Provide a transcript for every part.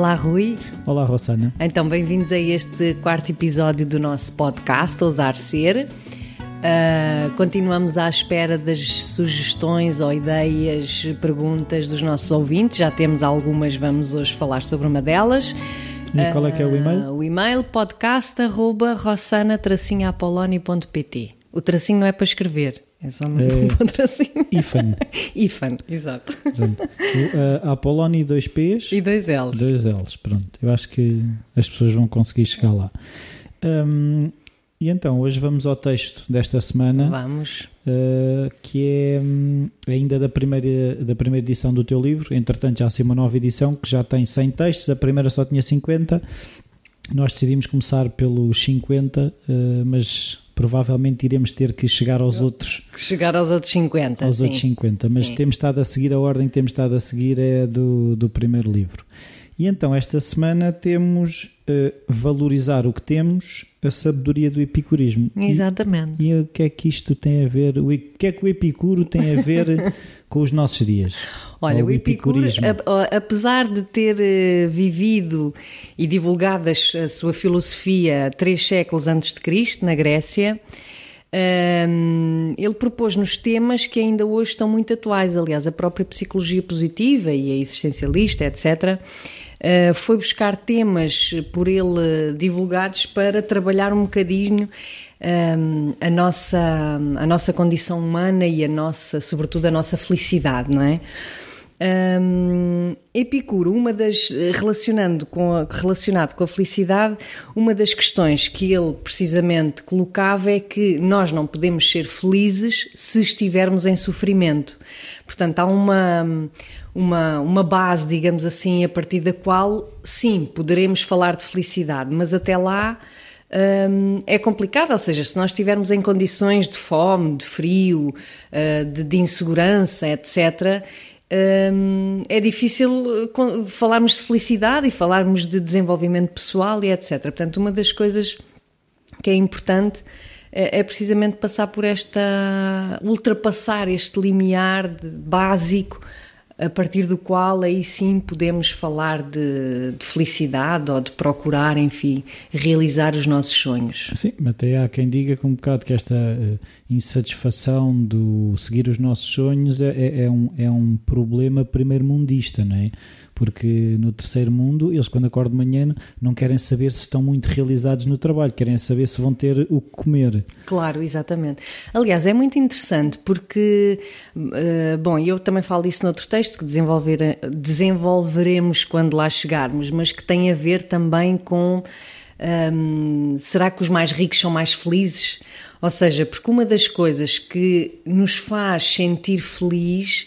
Olá, Rui. Olá, Rossana. Então, bem-vindos a este quarto episódio do nosso podcast, Ousar Ser. Uh, continuamos à espera das sugestões ou ideias, perguntas dos nossos ouvintes. Já temos algumas, vamos hoje falar sobre uma delas. E qual é que é o e-mail? Uh, o e-mail podcast.rossana-apoloni.pt O tracinho não é para escrever, é só um É. tracinho. IFAN. IFAN, exato. Pronto. O, uh, Apoloni, dois P's, E dois L's. dois L's. Pronto. Eu acho que as pessoas vão conseguir chegar lá. Hum, e então, hoje vamos ao texto desta semana, Vamos. uh, que é hum, ainda da primeira, da primeira edição do teu livro. Entretanto, já saiu uma nova edição que já tem 100 textos, a primeira só tinha 50. Nós decidimos começar pelos 50, uh, mas provavelmente iremos ter que chegar aos outros Chegar aos outros 50. aos sim. outros 50, mas Sim. temos estado a seguir a ordem que temos estado a seguir é do, do primeiro livro. E então, esta semana temos eh, valorizar o que temos, a sabedoria do epicurismo. E- Exatamente. E, o que é que isto tem a ver? O, e- que é que o epicuro tem a ver com os nossos dias? Olha, o a- a- apesar de ter eh, vivido e divulgado a, sua filosofia três séculos antes de Cristo, na Grécia, hum, ele propôs-nos temas que ainda hoje estão muito atuais. Aliás, a própria psicologia positiva e a existencialista, etc., foi buscar temas por ele divulgados para trabalhar um bocadinho hum, a, nossa, a nossa condição humana e a nossa, sobretudo a nossa felicidade, não é? Hum, Epicuro, uma das relacionando com a, relacionado com a felicidade, uma das questões que ele precisamente colocava é que nós não podemos ser felizes se estivermos em sofrimento. Portanto, há uma uma, uma base, digamos assim, a partir da qual sim poderemos falar de felicidade, mas até lá Hum, é complicado, ou seja, se nós estivermos em condições de fome, de frio, uh, de, de insegurança, etc., hum, é difícil con- falarmos de felicidade e falarmos de desenvolvimento pessoal e etc. Portanto, uma das coisas que é importante é, é precisamente passar por esta. ultrapassar este limiar básico a partir do qual aí sim podemos falar de, de felicidade ou de procurar, enfim, realizar os nossos sonhos. Sim, até há quem diga que um bocado que esta eh, insatisfação do seguir os nossos sonhos é, é- é um, é um problema primeiro-mundista, não é? Porque no terceiro mundo, eles quando acordam de manhã não querem saber se estão muito realizados no trabalho, querem saber se vão ter o que comer. Claro, exatamente. Aliás, é muito interessante porque, eh, bom, eu também falo isso noutro texto que desenvolver, desenvolveremos quando lá chegarmos, mas que tem a ver também com hum, será que os mais ricos são mais felizes? Ou seja, porque uma das coisas que nos faz sentir feliz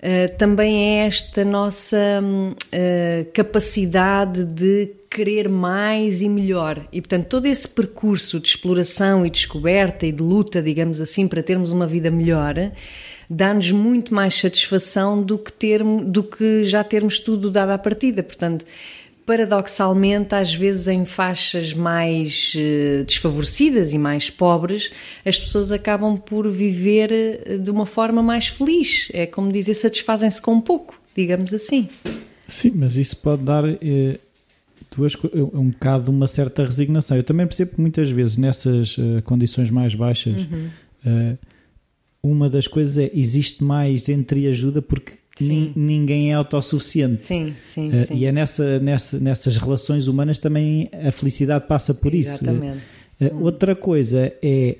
Uh, também é esta nossa uh, capacidade de querer mais e melhor. E, portanto, todo esse percurso de exploração e descoberta e de luta, digamos assim, para termos uma vida melhor, dá-nos muito mais satisfação do que, termo, do que já termos tudo dado à partida. Portanto, paradoxalmente, às vezes em faixas mais eh, desfavorecidas e mais pobres, as pessoas acabam por viver eh, de uma forma mais feliz. É como dizer, satisfazem-se com pouco, digamos assim. Sim, mas isso pode dar eh, duas, um bocado uma certa resignação. Eu também percebo que muitas vezes nessas eh, condições mais baixas, eh, uma das coisas é existe mais entreajuda porque. Ninguém é autossuficiente. Sim, sim, Eh, sim. E é nessa, nessa, nessas relações humanas também a felicidade passa por isso. Exatamente. Eh, Outra coisa é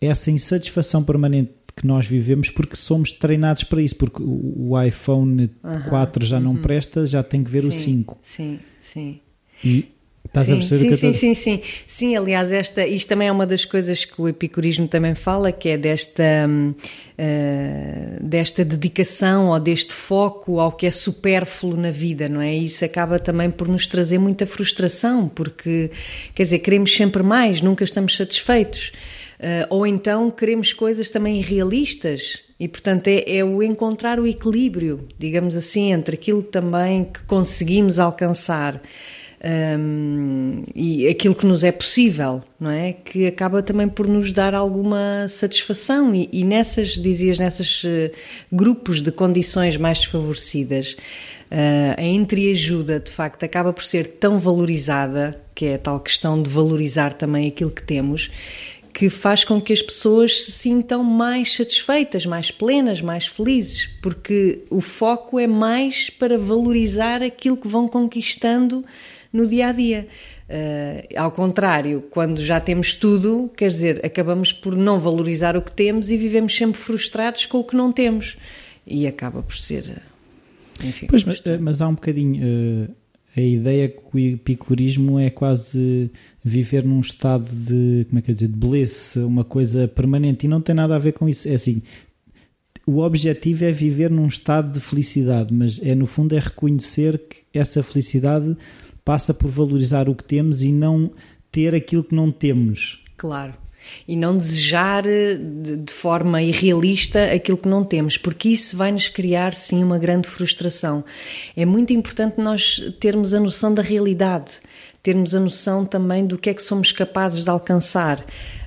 essa insatisfação permanente que nós vivemos porque somos treinados para isso, porque o o iPhone 4 já não presta, já tem que ver o Sim, 5. Sim, sim. E estás sim, a perceber sim, o que sim, sim, sim. Sim, aliás, esta, isto também é uma das coisas que o epicurismo também fala, que é desta, eh, desta dedicação ou deste foco ao que é supérfluo na vida, não é? Isso acaba também por nos trazer muita frustração, porque, quer dizer, queremos sempre mais, nunca estamos satisfeitos. Eh, ou então queremos coisas também irrealistas e, portanto, é, é o encontrar o equilíbrio, digamos assim, entre aquilo também que conseguimos alcançar hum, e aquilo que nos é possível, não é? Que acaba também por nos dar alguma satisfação e, e nessas, dizias, nessas eh, grupos de condições mais desfavorecidas, Uh, a entreajuda, de facto, acaba por ser tão valorizada, que é a tal questão de valorizar também aquilo que temos, que faz com que as pessoas se sintam mais satisfeitas, mais plenas, mais felizes, porque o foco é mais para valorizar aquilo que vão conquistando no dia a dia. Uh, ao contrário, quando já temos tudo, quer dizer, acabamos por não valorizar o que temos e vivemos sempre frustrados com o que não temos. E acaba por ser enfim, pois, mas, eh, mas, há um bocadinho uh, a ideia que o epicurismo é quase viver num estado de, como é que eu dizer, de bliss, uma coisa permanente e não tem nada a ver com isso. É assim, o objetivo é viver num estado de felicidade, mas é no fundo é reconhecer que essa felicidade passa por valorizar o que temos e não ter aquilo que não temos. Claro e não desejar eh, de, forma irrealista aquilo que não temos, porque isso vai nos criar sim uma grande frustração. É muito importante nós termos a noção da realidade, termos a noção também do que é que somos capazes de alcançar.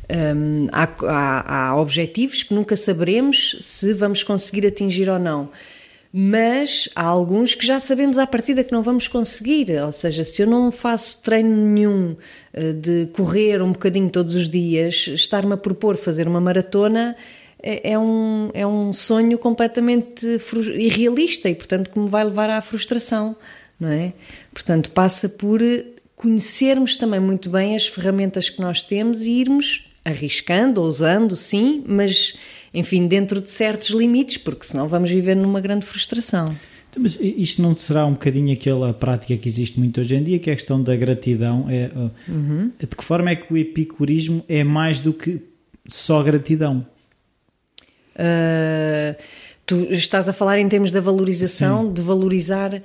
Um, há, há, há objetivos que nunca saberemos se vamos conseguir atingir ou não mas há alguns que já sabemos à partida que não vamos conseguir. Ou seja, se eu não faço treino nenhum eh, de correr um bocadinho todos os dias, estar-me a propor fazer uma maratona é, é um, é um sonho completamente irrealista e, portanto, que me vai levar à frustração, não é? Portanto, passa por conhecermos também muito bem as ferramentas que nós temos e irmos arriscando, ousando, sim, mas enfim, dentro de certos limites, porque senão vamos viver numa grande frustração. Então, mas isto não será um bocadinho aquela prática que existe muito hoje em dia, que é a questão da gratidão? É, uhum. De que forma é que o epicurismo é mais do que só gratidão? Uh, tu estás a falar em termos da valorização, Sim. de valorizar.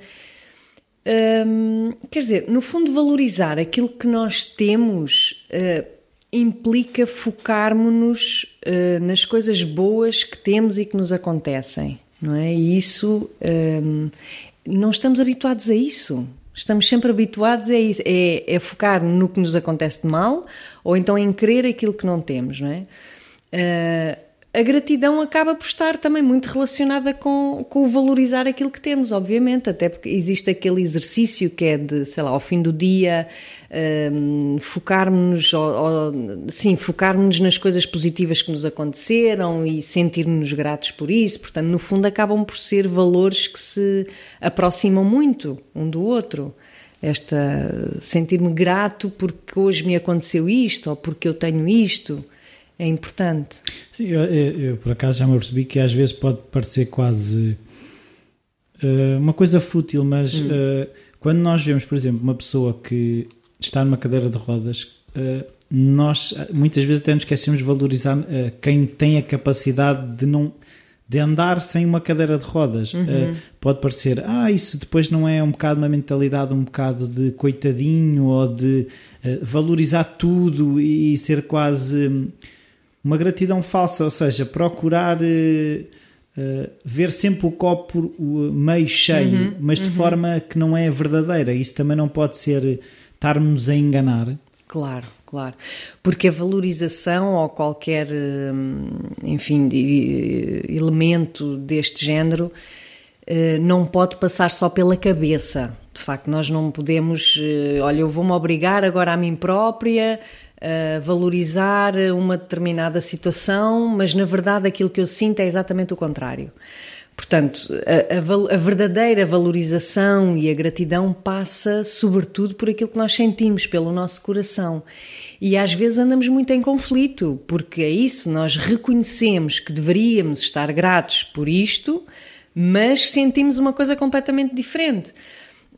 Um, quer dizer, no fundo, valorizar aquilo que nós temos. Uh, implica focarmos-nos uh, nas coisas boas que temos e que nos acontecem, não é? E isso, um, ehm, não estamos habituados a isso. Estamos sempre habituados a isso, é, é, focar no que nos acontece de mal ou então em querer aquilo que não temos, não é? Uh, a gratidão acaba por estar também muito relacionada com, com o valorizar aquilo que temos, obviamente, até porque existe aquele exercício que é de, sei lá, ao fim do dia, um, focarmos-nos, sim, focarmos nas coisas positivas que nos aconteceram e sentirmos gratos por isso. Portanto, no fundo, acabam por ser valores que se aproximam muito um do outro. Esta sentir-me grato porque hoje me aconteceu isto ou porque eu tenho isto é importante. Sim, eu, eu, por acaso já me percebi que às vezes pode parecer quase uh, uma coisa fútil, mas hum. uh, quando nós vemos, por exemplo, uma pessoa que está numa cadeira de rodas, uh, nós muitas vezes até nos esquecemos de valorizar quem tem a capacidade de não de andar sem uma cadeira de rodas. Uhum. pode parecer, ah, isso depois não é um bocado uma mentalidade um bocado de coitadinho ou de valorizar tudo e ser quase hum, uma gratidão falsa, ou seja, procurar uh, ver sempre o copo meio cheio, uhum, mas de uhum. forma que não é verdadeira. Isso também não pode ser estarmos a enganar. Claro, claro. Porque a valorização ou qualquer, enfim, elemento deste género eh, não pode passar só pela cabeça. De facto, nós não podemos, olha, eu vou-me obrigar agora a mim própria valorizar uma determinada situação, mas na verdade aquilo que eu sinto é exatamente o contrário. Portanto, a, a, a, verdadeira valorização e a gratidão passa sobretudo por aquilo que nós sentimos, pelo nosso coração. E às vezes andamos muito em conflito, porque é isso, nós reconhecemos que deveríamos estar gratos por isto, mas sentimos uma coisa completamente diferente.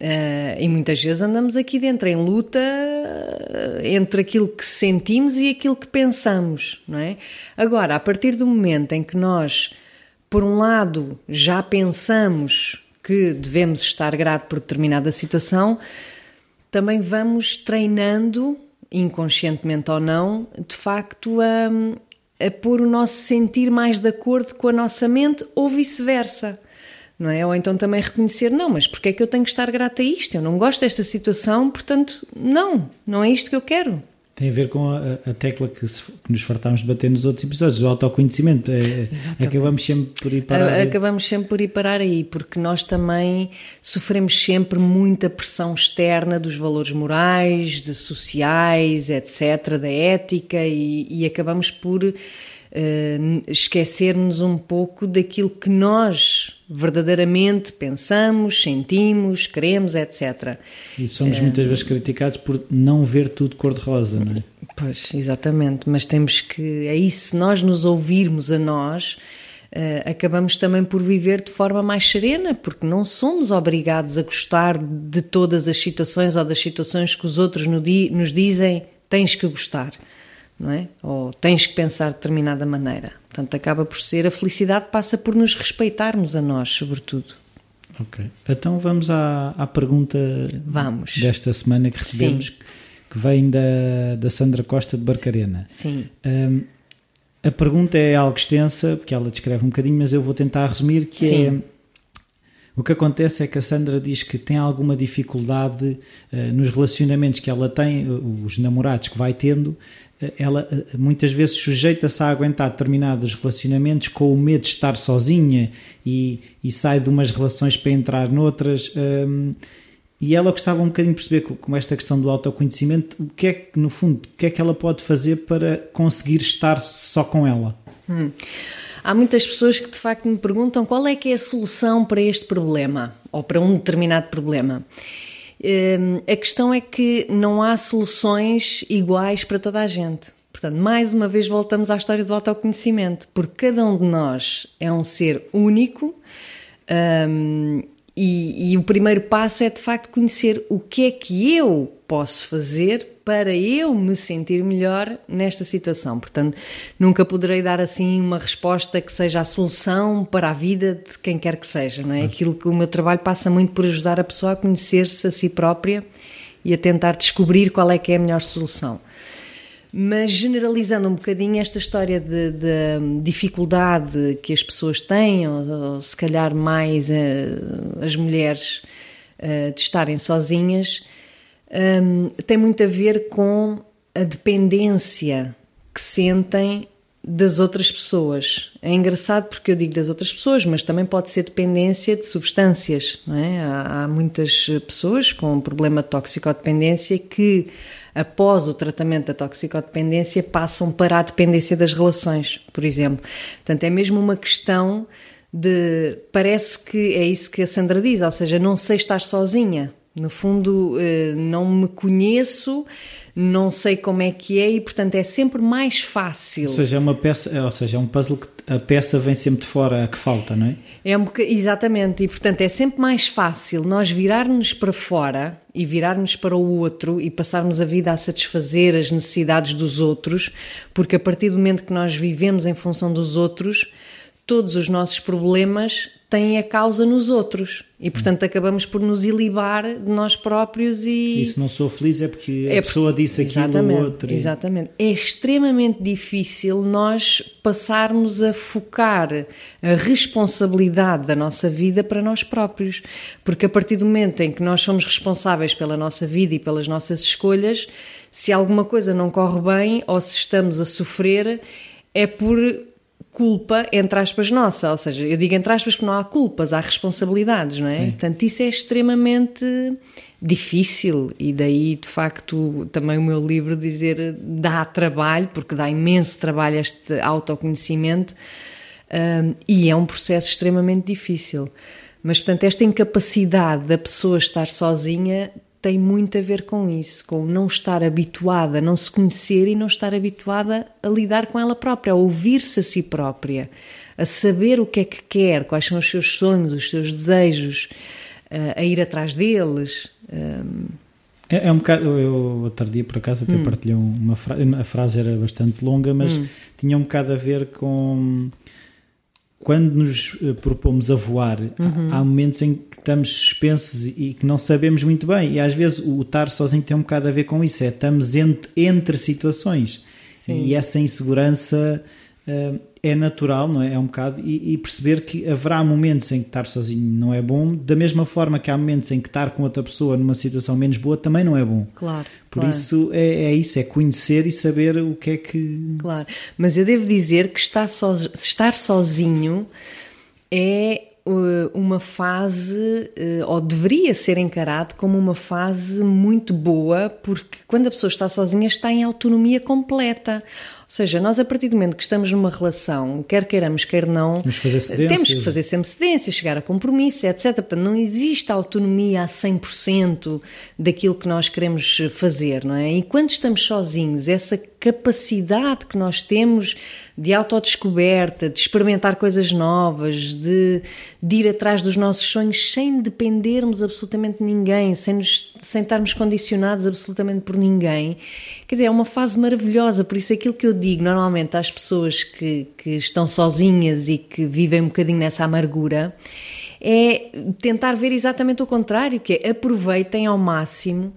Uh, e muitas vezes andamos aqui dentro em luta uh, entre aquilo que sentimos e aquilo que pensamos, não é? Agora, a partir do momento em que nós, por um lado, já pensamos que devemos estar grato por determinada situação, também vamos treinando, inconscientemente ou não, de facto, a, a pôr o nosso sentir mais de acordo com a nossa mente ou vice-versa não é? Ou então também reconhecer, não, mas porque é que eu tenho que estar grata a isto? Eu não gosto desta situação, portanto, não, não é isto que eu quero. Tem a ver com a, a tecla que, se, que, nos fartámos de bater nos outros episódios, do autoconhecimento. É, acabamos sempre por ir parar aí. Acabamos sempre por ir parar aí, porque nós também sofremos sempre muita pressão externa dos valores morais, de sociais, etc., da ética, e, e acabamos por uh, esquecer-nos um pouco daquilo que nós verdadeiramente pensamos, sentimos, queremos, etc. E somos muitas vezes criticados por não ver tudo cor-de-rosa, não é? Pois, exatamente, mas temos que, é isso, se nós nos ouvirmos a nós, uh, acabamos também por viver de forma mais serena, porque não somos obrigados a gostar de todas as situações ou das situações que os outros nos dizem tens que gostar não é? Ou tens que pensar de determinada maneira. Portanto, acaba por ser a felicidade passa por nos respeitarmos a nós, sobretudo. Ok. Então vamos à, à pergunta vamos. desta semana que recebemos, Sim. que vem da, da Sandra Costa de Barcarena. Sim. Um, a pergunta é algo extensa, porque ela descreve um bocadinho, mas eu vou tentar resumir, que Sim. é... O que acontece é que a Sandra diz que tem alguma dificuldade uh, nos relacionamentos que ela tem, os namorados que vai tendo, ela eh, muitas vezes sujeita-se a aguentar determinados relacionamentos com o medo de estar sozinha e, e sai de umas relações para entrar noutras. E ela gostava um bocadinho de perceber com esta questão do autoconhecimento, o que é que, no fundo, o que é que ela pode fazer para conseguir estar só com ela? Hum. Há muitas pessoas que de facto me perguntam qual é que é a solução para este problema ou para um determinado problema. Hum, a questão é que não há soluções iguais para toda a gente. Portanto, mais uma vez voltamos à história do autoconhecimento, porque cada um de nós é um ser único um, e, e, o primeiro passo é de facto conhecer o que é que eu posso fazer para eu me sentir melhor nesta situação. Portanto, nunca poderei dar assim uma resposta que seja a solução para a vida de quem quer que seja, não é? Aquilo que o meu trabalho passa muito por ajudar a pessoa a conhecer-se a si própria e a tentar descobrir qual é que é a melhor solução. Mas generalizando um bocadinho esta história de, de dificuldade que as pessoas têm, ou, ou se calhar mais uh, as mulheres uh, de estarem sozinhas, um, tem muito a ver com a dependência que sentem das outras pessoas. É engraçado porque eu digo das outras pessoas, mas também pode ser dependência de substâncias. É? há, há muitas pessoas com problema de toxicodependência que após o tratamento da toxicodependência, passam para a dependência das relações, por exemplo. Portanto, é mesmo uma questão de. Parece que é isso que a Sandra diz, ou seja, não sei estar sozinha. No fundo, eh, não me conheço, não sei como é que é e, portanto, é sempre mais fácil. Ou seja, é uma peça, ou seja, é um puzzle que a peça vem sempre de fora a que falta, não é? É um boca... Exatamente, e portanto é sempre mais fácil nós virarmos para fora e virarmos para o outro e passarmos a vida a satisfazer as necessidades dos outros, porque a partir do momento que nós vivemos em função dos outros, todos os nossos problemas têm a causa nos outros e portanto acabamos por nos ilibar de nós próprios e... e se não sou feliz é porque a é pessoa disse aquilo exatamente, ou outro. Exatamente. É extremamente difícil nós passarmos a focar a responsabilidade da nossa vida para nós próprios, porque a partir do momento em que nós somos responsáveis pela nossa vida e pelas nossas escolhas, se alguma coisa não corre bem ou se estamos a sofrer, é por culpa, entre aspas, nossa. Ou seja, eu digo entre aspas porque não há culpas, há responsabilidades, não é? Sim. Portanto, isso é extremamente difícil e daí, de facto, também o meu livro dizer dá trabalho, porque dá imenso trabalho este autoconhecimento um, e é um processo extremamente difícil. Mas, portanto, esta incapacidade da pessoa estar sozinha tem muito a ver com isso, com não estar habituada, não se conhecer e não estar habituada a lidar com ela própria, a ouvir-se a si própria, a saber o que é que quer, quais são os seus sonhos, os seus desejos, eh, a ir atrás deles. Ehm, é, é um bocado, eu outro dia por acaso até hum. partilhei uma frase, a frase era bastante longa, mas hum. tinha um bocado a ver com quando nos eh, propomos a voar, uhum. há momentos em que estamos suspensos e que não sabemos muito bem. E às vezes o estar sozinho tem um bocado a ver com isso. É estamos entre, entre situações. Sim. E essa insegurança é natural, não é? É um bocado, e, e, perceber que haverá momentos em que estar sozinho não é bom, da mesma forma que há momentos em que estar com outra pessoa numa situação menos boa também não é bom. Claro. Por claro. isso é, é, isso, é conhecer e saber o que é que. Claro, mas eu devo dizer que estar, so, estar sozinho é uh, uma fase, uh, ou deveria ser encarado como uma fase muito boa, porque quando a pessoa está sozinha está em autonomia completa. Ou seja, nós a partir do momento que estamos numa relação, quer queiramos, quer não, temos que fazer sempre cedências, chegar a compromisso, etc. Portanto, não existe autonomia a 100% daquilo que nós queremos fazer, não é? E quando estamos sozinhos, essa capacidade que nós temos de autodescoberta, de experimentar coisas novas, de, de, ir atrás dos nossos sonhos sem dependermos absolutamente de ninguém, sem, nos, sem estarmos condicionados absolutamente por ninguém. Quer dizer, é uma fase maravilhosa, por isso aquilo que eu digo normalmente às pessoas que, que estão sozinhas e que vivem um bocadinho nessa amargura é tentar ver exatamente o contrário, que é aproveitem ao máximo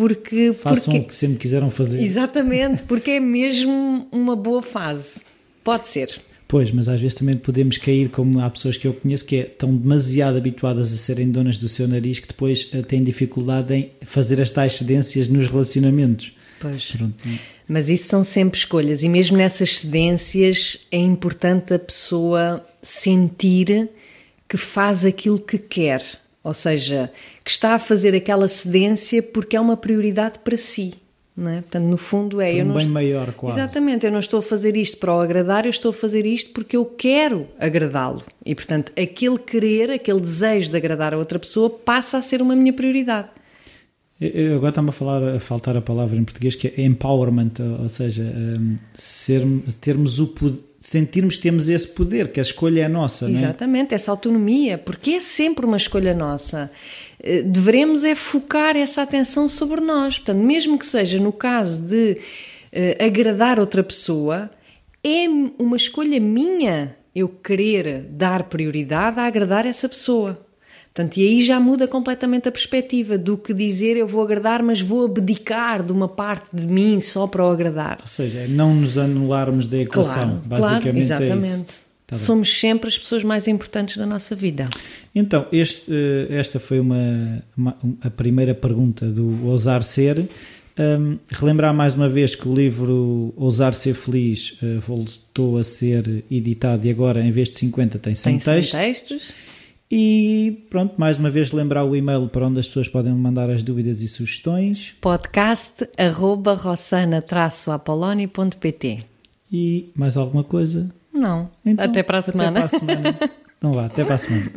porque façam porque, o que sempre quiseram fazer. Exatamente, porque é mesmo uma boa fase. Pode ser. Pois, mas às vezes também podemos cair, como há pessoas que eu conheço que é, estão demasiado habituadas a serem donas do seu nariz que depois eh, têm dificuldade em fazer as tais cedências nos relacionamentos. Pois. Pronto. Mas isso são sempre escolhas, e mesmo nessas cedências é importante a pessoa sentir que faz aquilo que quer, ou seja, que está a fazer aquela cedência porque é uma prioridade para si. Não é? Portanto, no fundo é. Um eu não bem estou... maior, quase. Exatamente, eu não estou a fazer isto para o agradar, eu estou a fazer isto porque eu quero agradá-lo. E, portanto, aquele querer, aquele desejo de agradar a outra pessoa passa a ser uma minha prioridade. Eu, agora está-me a, falar, a faltar a palavra em português que é empowerment, ou seja, um, ser, termos o sentirmos que temos esse poder, que a escolha é nossa. Exatamente, é? essa autonomia, porque é sempre uma escolha nossa. Eh, devemos é focar essa atenção sobre nós. Portanto, mesmo que seja no caso de uh, agradar outra pessoa, é uma escolha minha eu querer dar prioridade a agradar essa pessoa. Portanto, e aí já muda completamente a perspectiva do que dizer eu vou agradar, mas vou abdicar de uma parte de mim só para o agradar. Ou seja, é não nos anularmos da equação, claro, basicamente claro, exatamente. é isso. Tá Somos sempre as pessoas mais importantes da nossa vida. Então, este, eh, esta foi uma, uma, a primeira pergunta do Ousar Ser. Um, relembrar mais uma vez que o livro Ousar Ser Feliz uh, voltou a ser editado e agora, em vez de 50, tem 100 tem 100 textos. textos. E pronto, mais uma vez lembrar o e-mail para onde as pessoas podem mandar as dúvidas e sugestões. podcast arroba rossana-apoloni.pt E mais alguma coisa? Não. Então, até para a semana. Até para a semana. então vá, até para a semana.